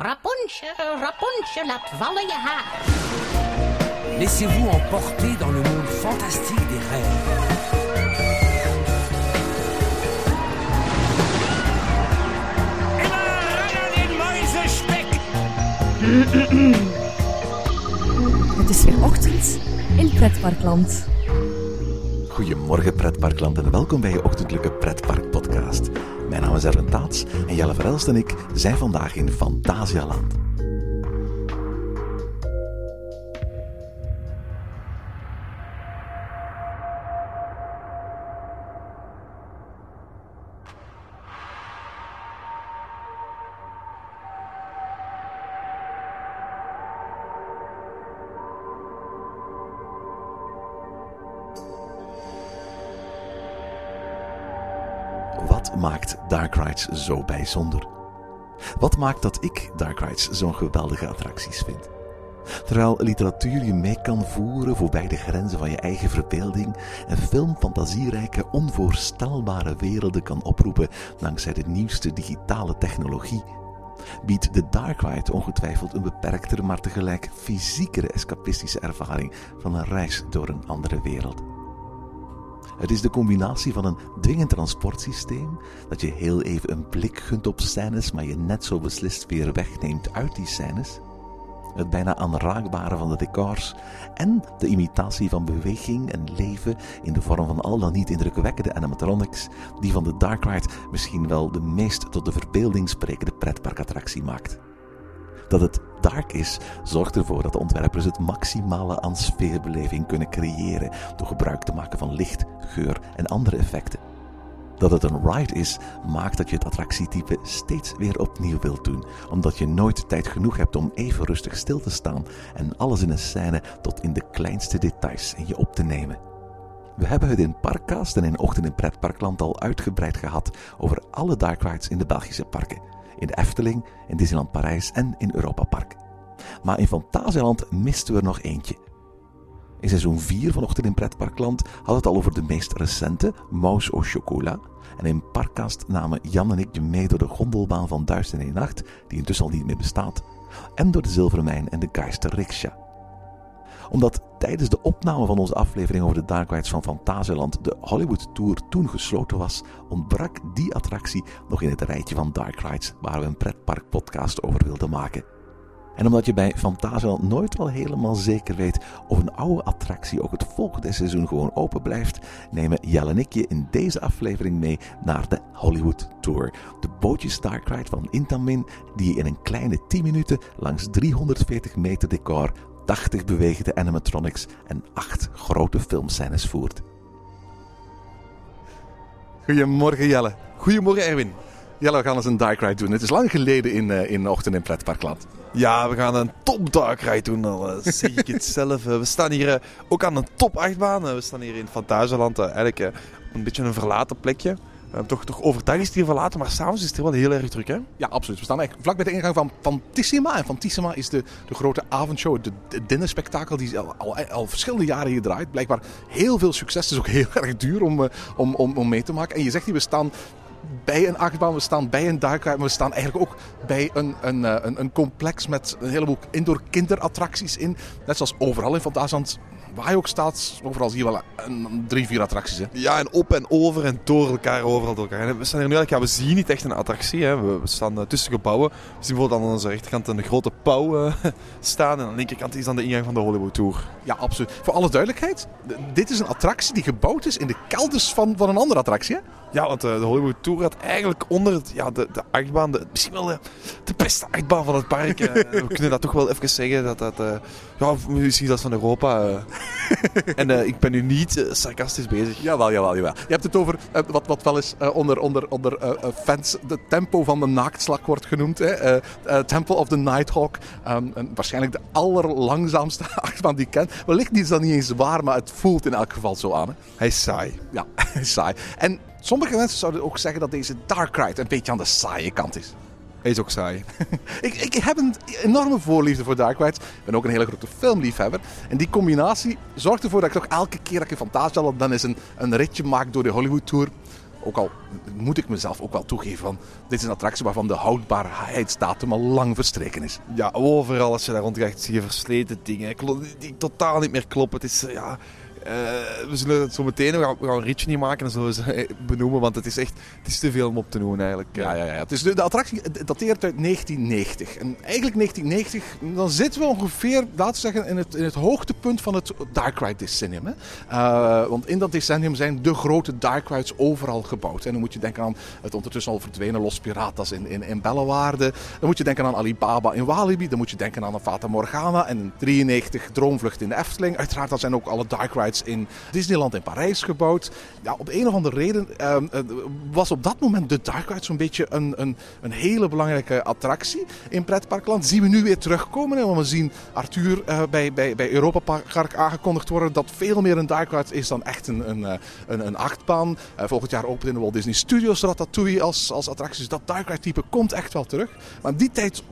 Rapunzel, Rapunzel, laat vallen je haar. Laissez-vous emporter dans le monde fantastique des rêves. Het is weer ochtend in Pretparkland. Goedemorgen pretparkland en welkom bij je ochtendelijke pretpark podcast. Mijn naam is Erwin Taats en Jelle Verelst en ik zijn vandaag in Fantasialand. Maakt Dark Rides zo bijzonder? Wat maakt dat ik Dark Rides zo'n geweldige attracties vind? Terwijl literatuur je mee kan voeren voorbij de grenzen van je eigen verbeelding en film fantasierijke, onvoorstelbare werelden kan oproepen dankzij de nieuwste digitale technologie, biedt de Dark Ride ongetwijfeld een beperktere, maar tegelijk fysiekere escapistische ervaring van een reis door een andere wereld. Het is de combinatie van een dwingend transportsysteem, dat je heel even een blik gunt op scènes, maar je net zo beslist weer wegneemt uit die scènes. Het bijna aanraakbare van de decors en de imitatie van beweging en leven in de vorm van al dan niet indrukwekkende animatronics, die van de Dark Ride misschien wel de meest tot de verbeelding sprekende pretparkattractie maakt. Dat het dark is, zorgt ervoor dat de ontwerpers het maximale aan sfeerbeleving kunnen creëren door gebruik te maken van licht, geur en andere effecten. Dat het een ride is, maakt dat je het attractietype steeds weer opnieuw wilt doen, omdat je nooit tijd genoeg hebt om even rustig stil te staan en alles in een scène tot in de kleinste details in je op te nemen. We hebben het in Parkcast en in Ochtend in Pretparkland al uitgebreid gehad over alle dark rides in de Belgische parken in de Efteling, in Disneyland Parijs en in Europa Park. Maar in Fantasieland misten we er nog eentje. In seizoen 4 vanochtend in Pretparkland had het al over de meest recente, Mouse au Chocolat. En in Parkcast namen Jan en ik je mee door de gondelbaan van Duizend en Nacht, die intussen al niet meer bestaat, en door de Zilvermijn en de Geister Riksja. Omdat tijdens de opname van onze aflevering over de Dark Rides van Fantasieland de Hollywood Tour toen gesloten was, ontbrak die attractie nog in het rijtje van Dark Rides waar we een pretpark podcast over wilden maken. En omdat je bij Fantasieland nooit wel helemaal zeker weet of een oude attractie ook het volgende seizoen gewoon open blijft, nemen Jelle en ik je in deze aflevering mee naar de Hollywood Tour. De bootjes Dark Ride van Intamin, die je in een kleine 10 minuten langs 340 meter decor 80 bewegende animatronics en 8 grote filmscènes voert. Goedemorgen Jelle. Goedemorgen Erwin. Jelle, we gaan eens een dark ride doen. Het is lang geleden in, uh, in Ochtend in Pretparkland. Ja, we gaan een top dark ride doen. Al uh, zeg ik het zelf. Uh, we staan hier uh, ook aan een top achtbaan. we staan hier in Fantasieland. eigenlijk een beetje een verlaten plekje. Uh, toch, toch overdag is het hier verlaten, maar s'avonds is het wel heel erg druk, hè? Ja, absoluut. We staan eigenlijk vlak bij de ingang van Fantissima. En Fantissima is de, de grote avondshow, de, de dinnerspektakel die al, al, al, verschillende jaren hier draait. Blijkbaar heel veel succes. Het is ook heel erg duur om, uh, om, om, om mee te maken. En je zegt hier, we staan bij een achtbaan, we staan bij een ride, maar we staan eigenlijk ook bij een, een, een, een complex met een heleboel indoor kinderattracties in. Net zoals overal in Fantasieland waar je ook staat, overal zie je wel een, drie, vier attracties. Hè? Ja, en op en over en door elkaar, overal door elkaar. En we staan hier nu eigenlijk, ja, we zien niet echt een attractie. Hè. We, we staan uh, tussen gebouwen. We zien bijvoorbeeld aan onze rechterkant een grote pauw uh, staan. En aan de linkerkant is dan de ingang van de Hollywood Tour. Ja, absoluut. Voor alle duidelijkheid, dit is een attractie die gebouwd is in de kelders van, van een andere attractie. Hè? Ja, want uh, de Hollywood Tour had eigenlijk onder het, ja, de, de achtbaan, de, misschien wel de, de beste achtbaan van het park. we kunnen dat toch wel even zeggen. Dat dat, ja, misschien dat van Europa. en uh, ik ben nu niet uh, sarcastisch bezig. Jawel, jawel, jawel. Je hebt het over uh, wat, wat wel eens onder, onder, onder fans de tempo van de naaktslak wordt genoemd. Hè? Temple of the Nighthawk. Um, waarschijnlijk de allerlangzaamste achtbaan die ik ken. Wellicht is dat niet eens waar, maar het voelt in elk geval zo aan. Hè? Hij is saai. Ja, hij is saai. En sommige mensen zouden ook zeggen dat deze Dark Ride een beetje aan de saaie kant is. Hij is ook saai. ik, ik heb een enorme voorliefde voor Dark Rides. Ik ben ook een hele grote filmliefhebber. En die combinatie zorgt ervoor dat ik toch elke keer dat ik in Fantasieland dan eens een, een ritje maak door de Hollywood Tour. Ook al moet ik mezelf ook wel toegeven van dit is een attractie waarvan de houdbaarheidsdatum al lang verstreken is. Ja, overal als je daar rondkijkt zie je versleten dingen die totaal niet meer kloppen. Het is, eh, ja... eh, we zullen het zo meteen, we gaan, we gaan een ritje niet maken en zullen we ze eh, benoemen, want het is echt het is te veel om op te noemen eigenlijk. Ja, ja, ja. Het is de, de attractie dateert uit 1990. En eigenlijk 1990, dan zitten we ongeveer, laten we zeggen, in het, in het hoogtepunt van het Dark Ride decennium. Hè? Eh, want in dat decennium zijn de grote Dark Rides overal gebouwd. En dan moet je denken aan het ondertussen al verdwenen Los Piratas in, in, in Bellewaarde. Dan moet je denken aan Alibaba in Walibi. Dan moet je denken aan een Fata Morgana. En in 93 Droomvlucht in de Efteling. Uiteraard, dat zijn ook alle Dark Rides in Disneyland in Parijs gebouwd. Op een of andere reden ehm, eh, was op dat moment de Dark Ride zo'n beetje een, een, een hele belangrijke attractie in pretparkland. Zien we nu weer terugkomen. Want we zien Arthur eh, bij, bij, bij Europa Park aangekondigd worden dat veel meer een Dark Ride is dan echt een, een, eh, een, een achtbaan. Eh, volgend jaar opent in de Walt Disney Studios Ratatouille als, als attractie. Dus dat Dark Ride type komt echt wel terug. Maar die tijd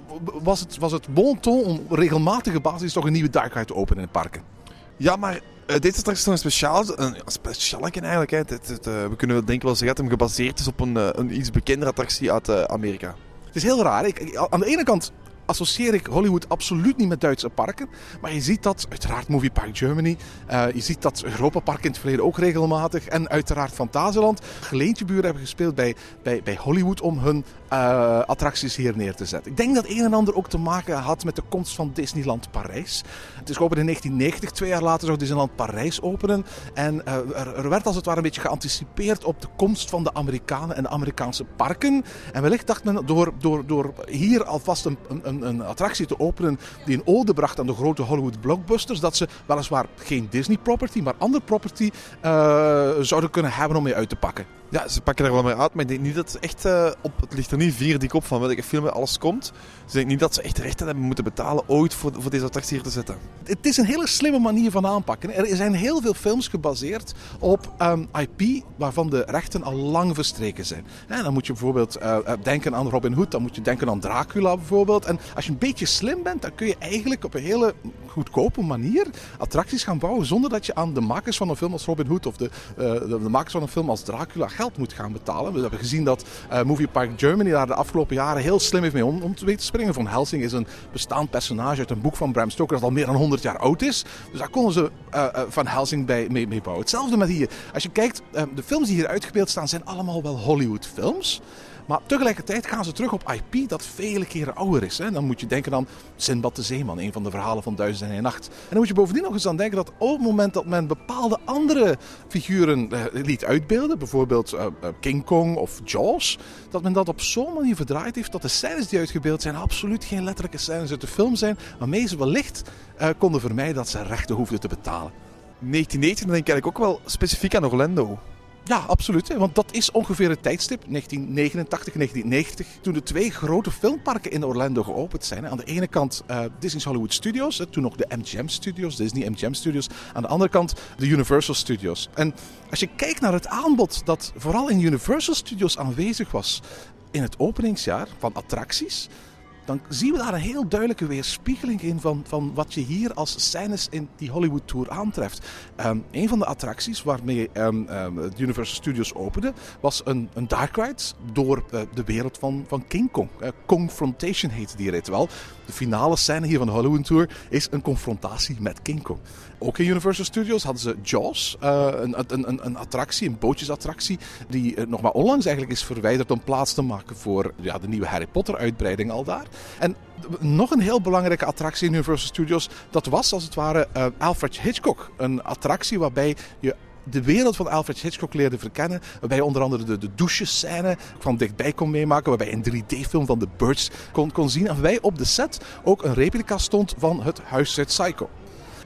was het, was het bon ton om regelmatige basis toch een nieuwe Dark Ride te openen in parken. Ja, maar eh, dit is een speciaal, een speciaal eigenlijk. Hè. Eh, we kunnen wel denken wel zeggen dat hem gebaseerd is op een, eh, een iets bekendere attractie uit Amerika. Het is heel raar. Ik, aan de ene kant associeer ik Hollywood absoluut niet met Duitse parken. Maar je ziet dat, uiteraard Movie Park Germany. je ziet dat Europa Park in het verleden ook regelmatig. En uiteraard Fantasieland. Geleentjeburen hebben gespeeld bij, bij, bij Hollywood om hun eh, attracties hier neer te zetten. Ik denk dat een en ander ook te maken had met de komst van Disneyland Parijs. Het is geopend in 1990. Twee jaar later zou Disneyland Parijs openen. En eh, er, er werd als het ware een beetje geanticipeerd op de komst van de Amerikanen en de Amerikaanse parken. En wellicht dacht men door, door, door hier alvast een, een, een attractie te openen die een ode bracht aan de grote Hollywood blockbusters, dat ze weliswaar geen Disney property, maar andere property eh, zouden kunnen hebben om mee uit te pakken. Ja, ze pakken er wel mee uit, maar ik denk niet dat ze echt op... Het ligt niet vier dik op van welke film alles komt. Dus ik denk niet dat ze echt rechten hebben moeten betalen ooit voor, voor deze attractie hier te zetten. Het is een hele slimme manier van aanpakken. Er zijn heel veel films gebaseerd op ehm, IP waarvan de rechten al lang verstreken zijn. Dan moet je bijvoorbeeld eh, eh, denken aan Robin Hood, dan moet je denken aan Dracula bijvoorbeeld. En als je een beetje slim bent, dan kun je eigenlijk op een hele goedkope manier attracties gaan bouwen zonder dat je aan de makers van een film als Robin Hood of de, eh, makers van een film als Dracula geld moet gaan betalen. We hebben gezien dat Movie Park Germany daar de afgelopen jaren heel slim heeft mee om, om te springen. Van Helsing is een bestaand personage uit een boek van Bram Stoker dat al meer dan 100 jaar oud is. Dus daar konden ze eh, eh, Van Helsing bij, mee, mee bouwen. Hetzelfde met hier. Als je kijkt, eh, de films die hier uitgebeeld staan zijn allemaal wel Hollywood films. Maar tegelijkertijd gaan ze terug op IP dat vele keren ouder is. Hè. Dan moet je denken aan Sinbad de Zeeman, een van de verhalen van Duizend en een Nacht. En dan moet je bovendien nog eens aan denken dat op het moment dat men bepaalde andere figuren liet uitbeelden, bijvoorbeeld King Kong of Jaws, dat men dat op zo'n manier verdraaid heeft dat de scènes die uitgebeeld zijn absoluut geen letterlijke scènes uit de film zijn, waarmee ze wellicht eh, konden vermijden dat ze rechten hoefden te betalen. 1990 dan denk ik eigenlijk ook wel specifiek aan Orlando. Ja, absoluut. hè, Want dat is ongeveer het tijdstip, 1989, 1990, toen de twee grote filmparken in Orlando geopend zijn. hè. Aan de ene kant eh, Disney's Hollywood Studios, hè, toen nog de MGM Studios, Disney MGM Studios. Aan de andere kant de Universal Studios. En als je kijkt naar het aanbod dat vooral in Universal Studios aanwezig was in het openingsjaar van attracties, dan zien we daar een heel duidelijke weerspiegeling in van, van wat je hier als scènes in die Hollywood Tour aantreft. Ehm, een van de attracties waarmee ehm, ehm, het Universal Studios opende, was een, een dark ride door eh, de wereld van, van King Kong. Eh, Confrontation heette die rit wel. De finale scène hier van de Hollywood Tour is een confrontatie met King Kong. Ook in Universal Studios hadden ze Jaws, eh, een, een, een, attractie, een bootjesattractie, die eh, nog maar onlangs eigenlijk is verwijderd om plaats te maken voor ja, de nieuwe Harry Potter uitbreiding al daar. En nog een heel belangrijke attractie in Universal Studios, dat was als het ware eh, Alfred Hitchcock. Een attractie waarbij je de wereld van Alfred Hitchcock leerde verkennen. Waarbij je onder andere de, de douchescène van dichtbij kon meemaken. Waarbij je een 3D-film van The Birds kon, kon zien. En waarbij op de set ook een replica stond van het Huis uit Psycho.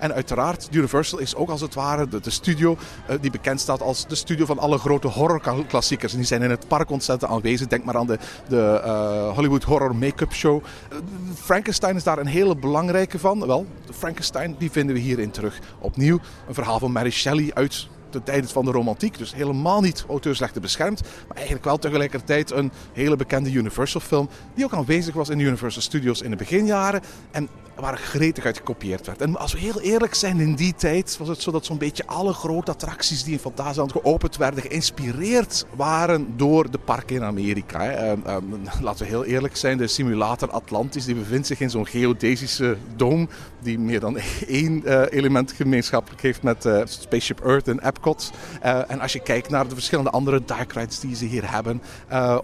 En uiteraard, Universal is ook als het ware de, de studio eh, die bekend staat als de studio van alle grote horrorklassiekers. En die zijn in het park ontzettend aanwezig. Denk maar aan de, de eh, Hollywood Horror Make-up Show. Eh, Frankenstein is daar een hele belangrijke van. Wel, Frankenstein die vinden we hierin terug. Opnieuw een verhaal van Mary Shelley uit de tijden van de romantiek. Dus helemaal niet auteursrechten beschermd. Maar eigenlijk wel tegelijkertijd een hele bekende Universal film. Die ook aanwezig was in de Universal Studios in de beginjaren. En waar gretig uit gekopieerd werd. En als we heel eerlijk zijn, in die tijd was het zo dat zo'n beetje alle grote attracties die in Fantasieland geopend werden, geïnspireerd waren door de parken in Amerika. Ehm, ehm, laten we heel eerlijk zijn, de simulator Atlantis die bevindt zich in zo'n geodesische dome die meer dan één eh, element gemeenschappelijk heeft met eh, Spaceship Earth en Epcot. Eh, en als je kijkt naar de verschillende andere dark rides die ze hier hebben,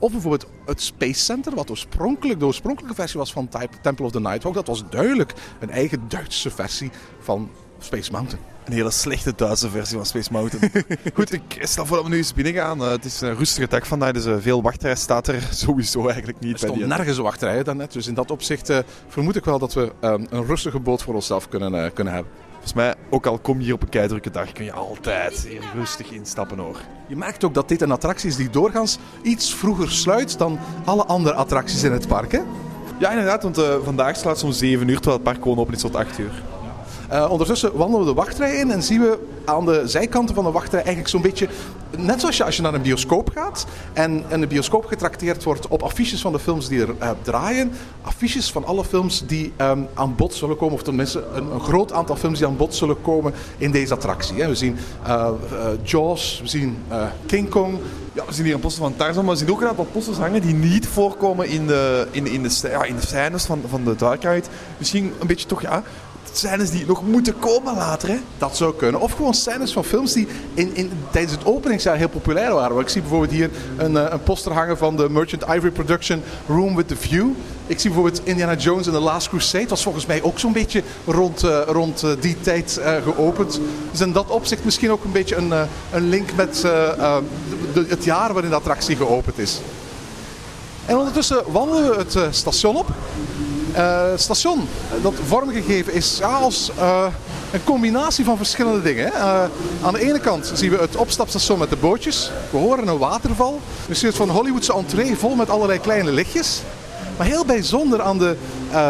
of bijvoorbeeld het Space Center, wat oorspronkelijk de oorspronkelijke versie was van Temple of the Nighthawk, dat was duidelijk een eigen Duitse versie van Space Mountain. Een hele slechte Duitse versie van Space Mountain. Goed, ik stel voor dat we nu eens binnen gaan. Eh, het is een rustige dag vandaag, dus eh, veel wachtrij staat er sowieso eigenlijk niet Er bij stond die- nergens wachtrij daarnet, dus in dat opzicht eh, vermoed ik wel dat we eh, een rustige boot voor onszelf kunnen, kunnen hebben. Volgens mij, ook al kom je hier op een keidrukke dag, kun je altijd hier rustig instappen hoor. Je merkt ook dat dit een attractie is die doorgaans iets vroeger sluit dan alle andere attracties in het park. Hè? Ja, inderdaad, want vandaag slaat het om 7 uur, terwijl het park gewoon open is tot 8 uur. Eh, ondertussen wandelen we de wachtrij in en zien we aan de zijkanten van de wachtrij eigenlijk zo'n beetje... Net zoals je als je naar een bioscoop gaat en in de bioscoop getrakteerd wordt op affiches van de films die er eh, draaien. Affiches van alle films die ehm, aan bod zullen komen, of tenminste een, groot aantal films die aan bod zullen komen in deze attractie. Hè. We zien eh, Jaws, we zien King Kong, Ja, we zien hier een poster van Tarzan, maar we zien ook een aantal posters hangen die niet voorkomen in de, in, in de, ja, in de scènes van, van de Dark Ride. Misschien een beetje toch, ja, scènes die nog moeten komen later, hè. Dat zou kunnen. Of gewoon scènes van films die in, in, tijdens het openingsjaar heel populair waren. Ik zie bijvoorbeeld hier een, eh, een poster hangen van de Merchant Ivory Production Room with the View. Ik zie bijvoorbeeld Indiana Jones and the Last Crusade. Dat was volgens mij ook zo'n beetje rond, eh, rond eh, die tijd geopend. Dus in dat opzicht misschien ook een beetje een, een link met de- het jaar waarin de attractie geopend is. En ondertussen wandelen we het station op. Het station eh, dat vormgegeven is als eh, een combinatie van verschillende dingen. Eh, aan de ene kant zien we het opstapstation met de bootjes. We horen een waterval. Zien het van Hollywoodse entree vol met allerlei kleine lichtjes. Maar heel bijzonder aan de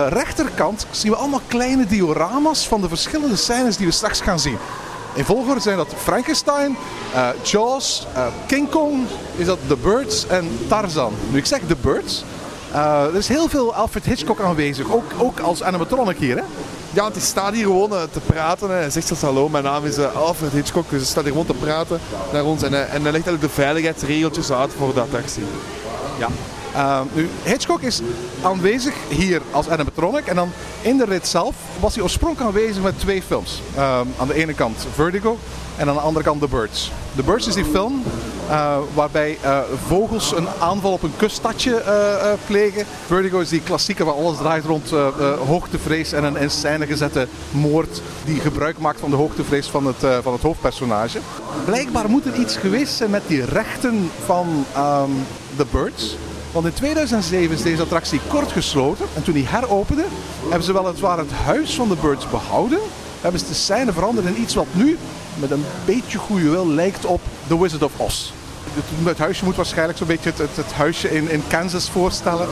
rechterkant zien we allemaal kleine diorama's van de verschillende scènes die we straks gaan zien. In volgorde zijn dat Frankenstein, Jaws, King Kong, is dat The Birds en Tarzan. Nu ik zeg The Birds, eh, er is heel veel Alfred Hitchcock aanwezig, ook, ook als animatronic hier. Hè? Ja, want hij staat hier gewoon eh, te praten. Hè. Hij zegt zelfs hallo, mijn naam is eh, Alfred Hitchcock. Dus hij staat hier gewoon te praten naar ons. En, en hij legt eigenlijk de veiligheidsregeltjes uit voor de attractie. Ja. Nu, Hitchcock is aanwezig hier als animatronic. En dan in de rit zelf was hij oorspronkelijk aanwezig met twee films. Eh, aan de ene kant Vertigo en aan de andere kant The Birds. The Birds is die film eh, waarbij eh, vogels een aanval op een kuststadje eh, plegen. Vertigo is die klassieke waar alles draait rond hoogtevrees en een in scène gezette moord die gebruik maakt van de hoogtevrees van het, van het hoofdpersonage. Blijkbaar moet er iets geweest zijn met die rechten van ehm, The Birds. Want in 2007 is deze attractie kort gesloten. En toen die heropende, hebben ze weliswaar het huis van de Birds behouden. Hebben ze de scène veranderd in iets wat nu met een beetje goede wil lijkt op The Wizard of Oz. Het, huisje moet waarschijnlijk zo'n beetje het, het, huisje in, in Kansas voorstellen.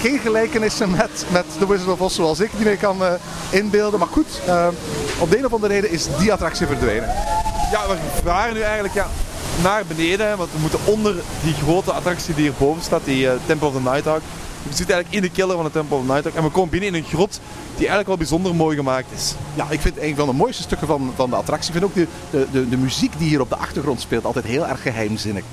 Geen gelijkenissen met, met The Wizard of Oz zoals ik die mee kan eh, inbeelden. Maar goed, eh, op de een of andere reden is die attractie verdwenen. Ja, we varen nu eigenlijk ja, naar beneden. Want we moeten onder die grote attractie die hierboven staat, die eh, Temple of the Nighthawk. We zitten eigenlijk in de keller van de Temple of Nighthawk. En we komen binnen in een grot die eigenlijk wel bijzonder mooi gemaakt is. Ja, ik vind een van de mooiste stukken van, van de attractie. Ik vind ook de, de, de, de muziek die hier op de achtergrond speelt altijd heel erg geheimzinnig.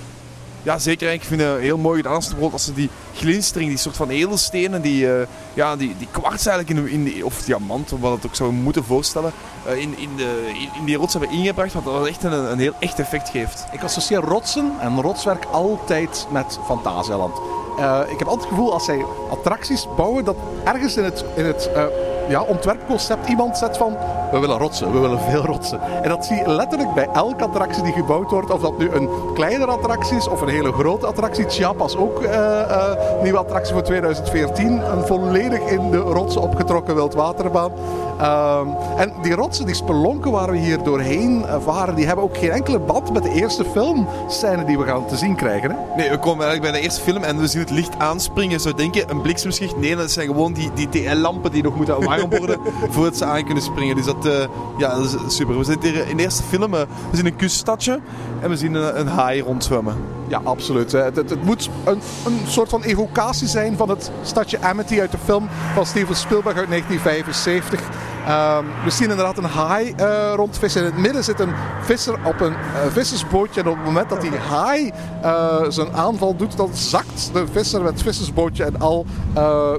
Ja, zeker. Ik vind het heel mooi gedaan als, bijvoorbeeld als ze die glinstering, die soort van edelstenen, die, eh, ja, die, die kwarts eigenlijk in, in of diamant, wat het ook zou moeten voorstellen, eh, in, in, de, in, die rots hebben ingebracht, wat dat echt een, een heel echt effect geeft. Ik associeer rotsen en rotswerk altijd met Fantasialand. Eh, ik heb altijd het gevoel als zij attracties bouwen, dat ergens in het, in het eh, ja, ontwerpconcept iemand zet van we willen rotsen, we willen veel rotsen. En dat zie je letterlijk bij elke attractie die gebouwd wordt. Of dat nu een kleinere attractie is of een hele grote attractie. Chiapas ook, eh, nieuwe attractie voor 2014. Een volledig in de rotsen opgetrokken wildwaterbaan. Ehm, en die rotsen, die spelonken waar we hier doorheen eh, varen, die hebben ook geen enkele band met de eerste filmscène die we gaan te zien krijgen. Hè? Nee, we komen eigenlijk bij de eerste film en we zien het licht aanspringen. Zou denken, een bliksemschicht. Nee, dat zijn gewoon die, die TL-lampen die nog moeten warm worden voordat ze aan kunnen springen. Dus dat, eh, ja, dat is super. We zitten hier in de eerste film, eh, we zien een kuststadje en we zien een, een haai rondzwemmen. Ja, absoluut. Het, het, het moet een, een soort van evocatie zijn van het stadje Amity uit de film van Steven Spielberg uit 1975. Ehm, we zien inderdaad een haai eh, rondvissen. In het midden zit een visser op een eh, vissersbootje. En op het moment dat die haai eh, zijn aanval doet, dan zakt de visser met het vissersbootje en al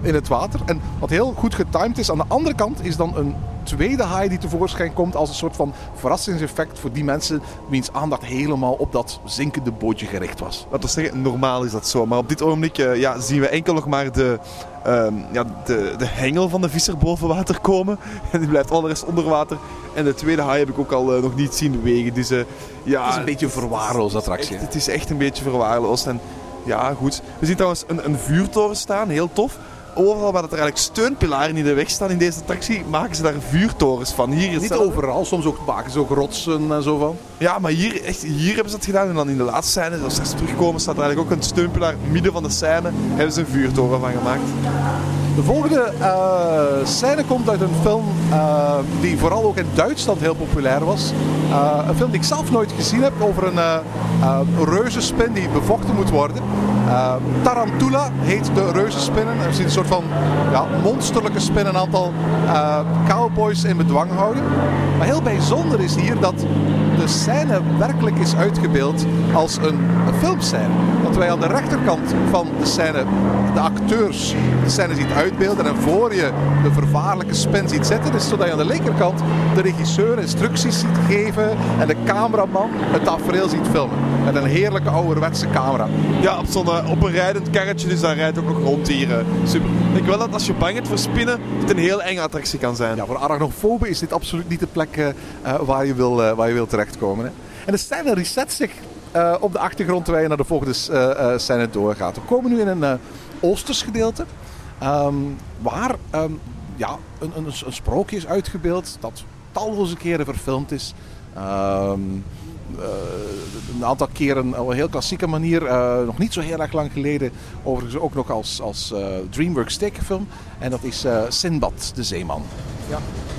in het water. En wat heel goed getimed is, aan de andere kant is dan een tweede haai die tevoorschijn komt als een soort van verrassingseffect voor die mensen wiens aandacht helemaal op dat zinkende bootje gericht was. Laten we zeggen, normaal is dat zo. Maar op dit ogenblik eh, ja, zien we enkel nog maar de, ehm, ja, de, de hengel van de visser boven water komen. En die blijft al de rest onder water. En de tweede haai heb ik ook al eh, nog niet zien bewegen. Dus eh, ja, Het is een beetje een verwaarloosde attractie. Echt, het is echt een beetje verwaarloosd. En ja, goed. We zien trouwens een, een vuurtoren staan, heel tof. Overal waar dat er eigenlijk steunpilaren in de weg staan in deze attractie, maken ze daar vuurtorens van. Hier is Niet dat- overal, soms ook maken ze ook rotsen en zo van. Ja, maar hier, echt, hier hebben ze dat gedaan. En dan in de laatste scène, als ze terugkomen, staat er eigenlijk ook een steunpilaar midden van de scène. Hebben ze een vuurtoren van gemaakt. De volgende eh, scène komt uit een film eh, die vooral ook in Duitsland heel populair was. Eh, een film die ik zelf nooit gezien heb over een reuzenspin die bevochten moet worden. Tarantula heet de reuzenspinnen. En we zien een soort van ja, monsterlijke spin een aantal cowboys in bedwang houden. Maar heel bijzonder is hier dat de scène werkelijk is uitgebeeld als een, filmscène. Dat wij aan de rechterkant van de scène de acteurs de scène ziet uitbeelden en voor je de vervaarlijke spin ziet zitten. Dus zodat je aan de linkerkant de regisseur instructies ziet geven en de cameraman het tafereel ziet filmen. Met een heerlijke ouderwetse camera. Ja, op, zo'n, eh, op een rijdend karretje, dus daar rijdt ook nog rond hier. eh, super. Ik denk wel dat als je bang bent voor spinnen, het een heel enge attractie kan zijn. Ja, voor arachnofoben is dit absoluut niet de plek eh, waar, je wil, waar je wil terechtkomen. Hè. En de scène reset zich op de achtergrond terwijl je naar de volgende scène doorgaat. We komen nu in een Oosters gedeelte. ehm, waar ehm, ja, een, een, een sprookje is uitgebeeld dat talloze keren verfilmd is. Ehm, eh, een aantal keren op een heel klassieke manier. eh, nog niet zo heel erg lang geleden. Overigens ook nog als, als eh, DreamWorks tekenfilm. En dat is eh Sinbad, de zeeman.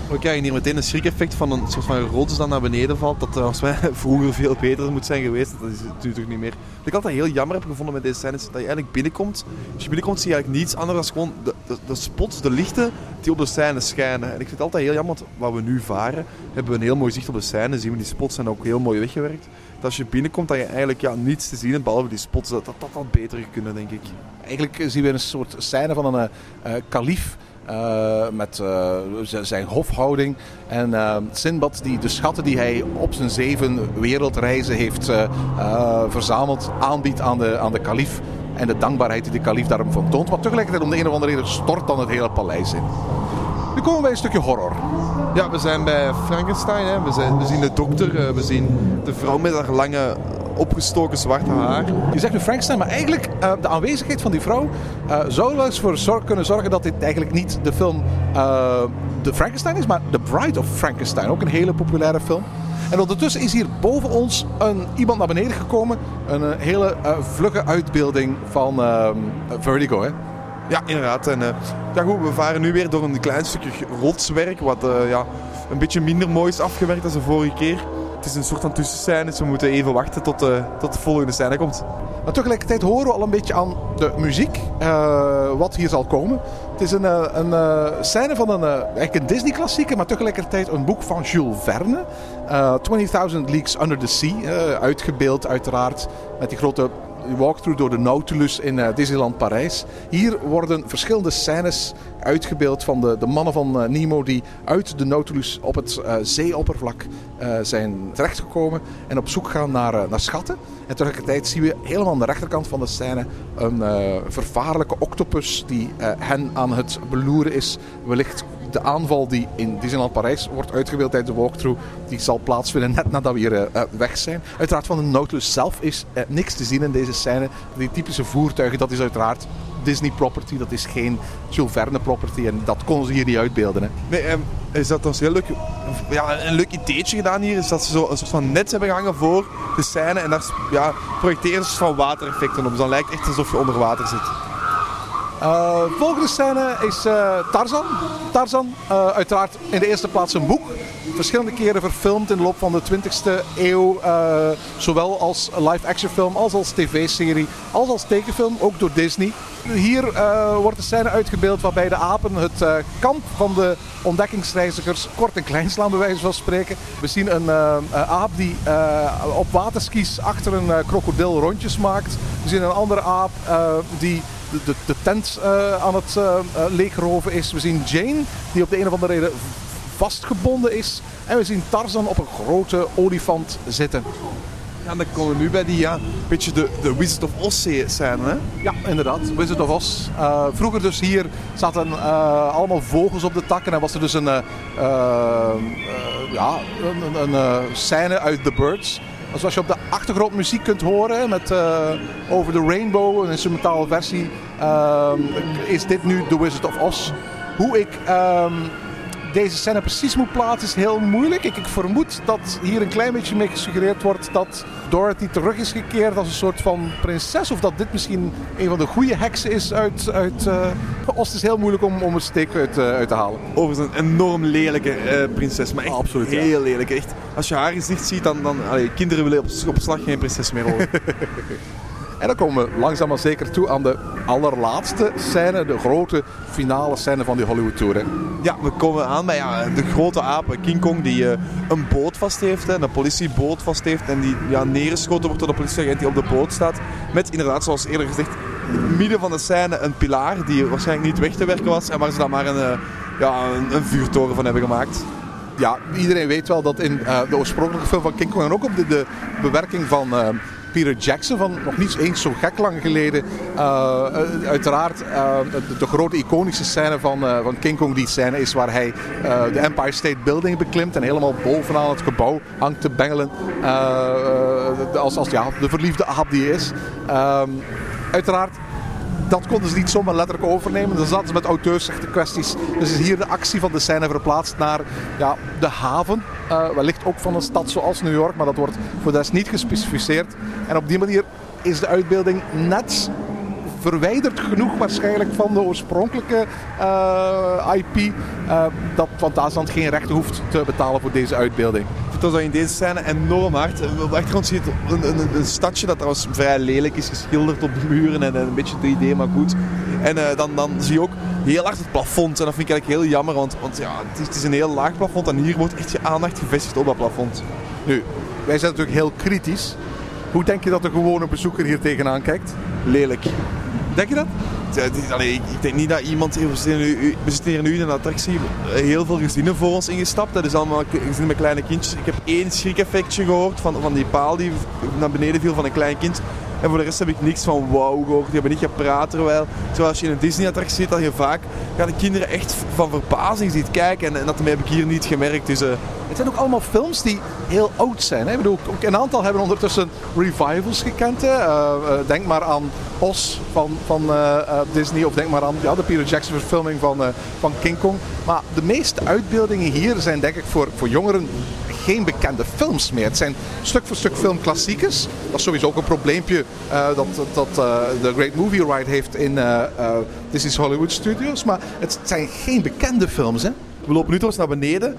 We krijgen hier meteen een schrikeffect van een soort van rots dat naar beneden valt. Dat volgens mij vroeger veel beter moet zijn geweest. Dat is natuurlijk niet meer. Wat ik altijd heel jammer heb gevonden met deze scène is dat je eigenlijk binnenkomt. Als je binnenkomt zie je eigenlijk niets anders dan gewoon de, de, spots, de lichten die op de scène schijnen. En ik vind het altijd heel jammer, want waar we nu varen, hebben we een heel mooi zicht op de scène. Zien we die spots zijn ook heel mooi weggewerkt. Dat als je binnenkomt dat je eigenlijk ja, niets te zien behalve die spots. Dat dat, dat beter kunnen, denk ik. Eigenlijk zien we een soort scène van een kalief. eh, met eh, zijn hofhouding. En eh, Sinbad die de schatten die hij op zijn zeven wereldreizen heeft eh, eh, verzameld, aanbiedt aan de, aan de kalief. En de dankbaarheid die de kalief daarom van toont. Maar tegelijkertijd om de een of andere reden stort dan het hele paleis in. Nu komen we bij een stukje horror. Ja, we zijn bij Frankenstein. Hè. We, we zien de dokter, eh, we zien de vrouw met haar lange opgestoken zwarte haar. Je zegt nu Frankenstein, maar eigenlijk eh, de aanwezigheid van die vrouw eh, zou wel eens voor zor- kunnen zorgen dat dit eigenlijk niet de film The Frankenstein is, maar The Bride of Frankenstein. Ook een hele populaire film. En ondertussen is hier boven ons een, iemand naar beneden gekomen. Een hele vlugge uitbeelding van Vertigo. Hè? Ja, inderdaad. En, ja, goed, we varen nu weer door een klein stukje rotswerk, wat ja, een beetje minder mooi is afgewerkt dan de vorige keer. Het is een soort van tussenscène, dus we moeten even wachten tot, eh, tot de volgende scène komt. Maar tegelijkertijd horen we al een beetje aan de muziek eh, wat hier zal komen. Het is een, eh, een scène van een, eigenlijk een Disney-klassieker, maar tegelijkertijd een boek van Jules Verne. Eh 20.000 Leagues Under the Sea, uitgebeeld uiteraard met die grote walkthrough door de Nautilus in eh, Disneyland Parijs. Hier worden verschillende scènes uitgebeeld van de, de mannen van eh, Nemo die uit de Nautilus op het eh, zeeoppervlak zijn terechtgekomen en op zoek gaan naar, naar schatten. En tegelijkertijd zien we helemaal aan de rechterkant van de scène een vervaarlijke octopus die hen aan het beloeren is. Wellicht de aanval die in Disneyland Parijs wordt uitgebeeld tijdens de walkthrough, die zal plaatsvinden net nadat we hier eh, eh, weg zijn. Uiteraard van de Nautilus zelf is eh, niks te zien in deze scène. Die typische voertuigen, dat is uiteraard Disney property, dat is geen Jules Verne property en dat konden ze hier niet uitbeelden. Hè. Nee, ehm, is dat ons heel leuk, ja, een leuk ideetje gedaan hier, is dat ze zo een soort van net hebben gehangen voor de scène en daar ja, projecteren ze van watereffecten op. Dus dan lijkt het echt alsof je onder water zit. Uh, volgende scène is uh, Tarzan. Tarzan, uh, uiteraard in de eerste plaats een boek. Verschillende keren verfilmd in de loop van de 20e eeuw. zowel als live-action film, als als tv-serie, als als tekenfilm, ook door Disney. Hier wordt de scène uitgebeeld waarbij de apen het kamp van de ontdekkingsreizigers kort en klein slaan, bij wijze van spreken. We zien een aap die op waterskis achter een krokodil rondjes maakt. We zien een andere aap die de, de, tent uh, aan het uh, leegroven is. We zien Jane, die op de een of andere reden vastgebonden is. En we zien Tarzan op een grote olifant zitten. Ja, dan komen we nu bij die ja, beetje de, de Wizard of Oz scène. Hè? Ja, inderdaad. Wizard of Oz. Uh, vroeger dus hier zaten uh, allemaal vogels op de takken. En was er dus een, uh, ja, een, een, een scène uit The Birds. Zoals je op de achtergrond muziek kunt horen met uh, Over the Rainbow, een instrumentale versie, uh, is dit nu The Wizard of Oz. Hoe ik um, deze scène precies moet plaatsen is heel moeilijk. Ik, ik, vermoed dat hier een klein beetje mee gesuggereerd wordt dat Dorothy terug is gekeerd als een soort van prinses. Of dat dit misschien een van de goede heksen is uit, uit uh, Oost. is heel moeilijk om, om een steek uit, uh, uit te halen. Overigens een enorm lelijke uh, prinses. Maar echt Absoluut, heel ja. lelijk. Echt, als je haar gezicht ziet, dan, dan allee, kinderen willen op, op slag geen prinses meer horen. En dan komen we langzaam maar zeker toe aan de allerlaatste scène, de grote finale scène van die Hollywood Tour. Hè. Ja, we komen aan bij ja, de grote aap, King Kong, die uh, een boot vast heeft, hè, een politieboot vast heeft en die ja, neergeschoten wordt door de politieagent die op de boot staat. Met inderdaad, zoals eerder gezegd, midden van de scène een pilaar die waarschijnlijk niet weg te werken was en waar ze dan maar een, uh, ja, een, een vuurtoren van hebben gemaakt ja, iedereen weet wel dat in uh, de oorspronkelijke film van King Kong en ook op de, de bewerking van uh, Peter Jackson van nog niet eens zo gek lang geleden. Uh, uiteraard uh, de, de, grote iconische scène van, van King Kong. Die scène is waar hij de Empire State Building beklimt en helemaal bovenaan het gebouw hangt te bengelen. als, als ja, de verliefde aap die is. Ehm, uiteraard dat konden ze niet zomaar letterlijk overnemen. Dan zaten ze met auteursrechten kwesties. Dus is hier de actie van de scène verplaatst naar ja, de haven. Uh, wellicht ook van een stad zoals New York, maar dat wordt voor de rest niet gespecificeerd. En op die manier is de uitbeelding net verwijderd genoeg waarschijnlijk van de oorspronkelijke uh, IP. Uh, dat Fantasieland geen rechten hoeft te betalen voor deze uitbeelding. Het was in deze scène enorm hard. Op de achtergrond zie je een, een, een, stadje dat trouwens vrij lelijk is geschilderd op de muren en een beetje 3D, maar goed. En uh, dan, dan zie je ook heel hard het plafond. En dat vind ik eigenlijk heel jammer, want, want ja, het is, het is een heel laag plafond en hier wordt echt je aandacht gevestigd op dat plafond. Nu, wij zijn natuurlijk heel kritisch. Hoe denk je dat de gewone bezoeker hier tegenaan kijkt? Lelijk. Denk je dat? Allee, ik, denk niet dat iemand... We zitten hier nu in een attractie. Heel veel gezinnen voor ons ingestapt. Dat is allemaal gezinnen met kleine kindjes. Ik heb één schrik-effectje gehoord van, van die paal die naar beneden viel van een klein kind. En voor de rest heb ik niks van wauw gehoord. Die hebben niet gepraat terwijl. Terwijl als je in een Disney-attractie zit, dat je vaak ja, de kinderen echt van verbazing ziet kijken. En, en dat heb ik hier niet gemerkt. Dus, uh... Het zijn ook allemaal films die heel oud zijn. Hè? Ik bedoel, ook een aantal hebben ondertussen revivals gekend. Hè? Uh, denk maar aan Os van, van Disney. Of denk maar aan ja, de Peter Jackson verfilming van, van King Kong. Maar de meeste uitbeeldingen hier zijn denk ik voor, voor jongeren geen bekende films meer. Het zijn stuk voor stuk filmklassiekers. Dat is sowieso ook een probleempje uh, dat, dat uh, de Great Movie Ride heeft in uh, Disney's Hollywood Studios. Maar het zijn geen bekende films. Hè? We lopen nu trouwens naar beneden.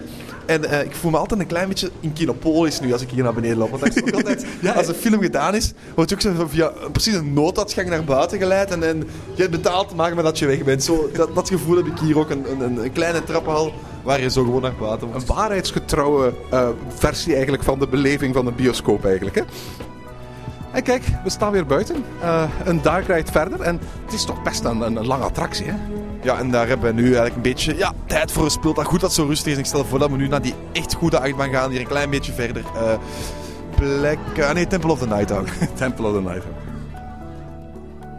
En uh, ik voel me altijd een klein beetje in Kinopolis nu als ik hier naar beneden loop. Want dat is altijd, ja, als een film gedaan is, wordt je ook zo via precies een nooduitgang naar buiten geleid. En, en je hebt betaald, maak maar dat je weg bent. Zo, dat, dat gevoel heb ik hier ook. Een, een, een kleine trappenhal waar je zo gewoon naar buiten moet. Een waarheidsgetrouwe uh, versie eigenlijk van de beleving van de bioscoop eigenlijk. Hè? En kijk, we staan weer buiten. Uh, een dark ride verder. En het is toch best een, een, lange attractie, hè? Ja, en daar hebben we nu eigenlijk een beetje ja, tijd voor gespeeld. Dat goed dat zo rustig is. ik stel voor dat we nu naar die echt goede achtbaan gaan. Hier een klein beetje verder. Uh, plek... Ah nee, Temple of the Night. Temple of the Night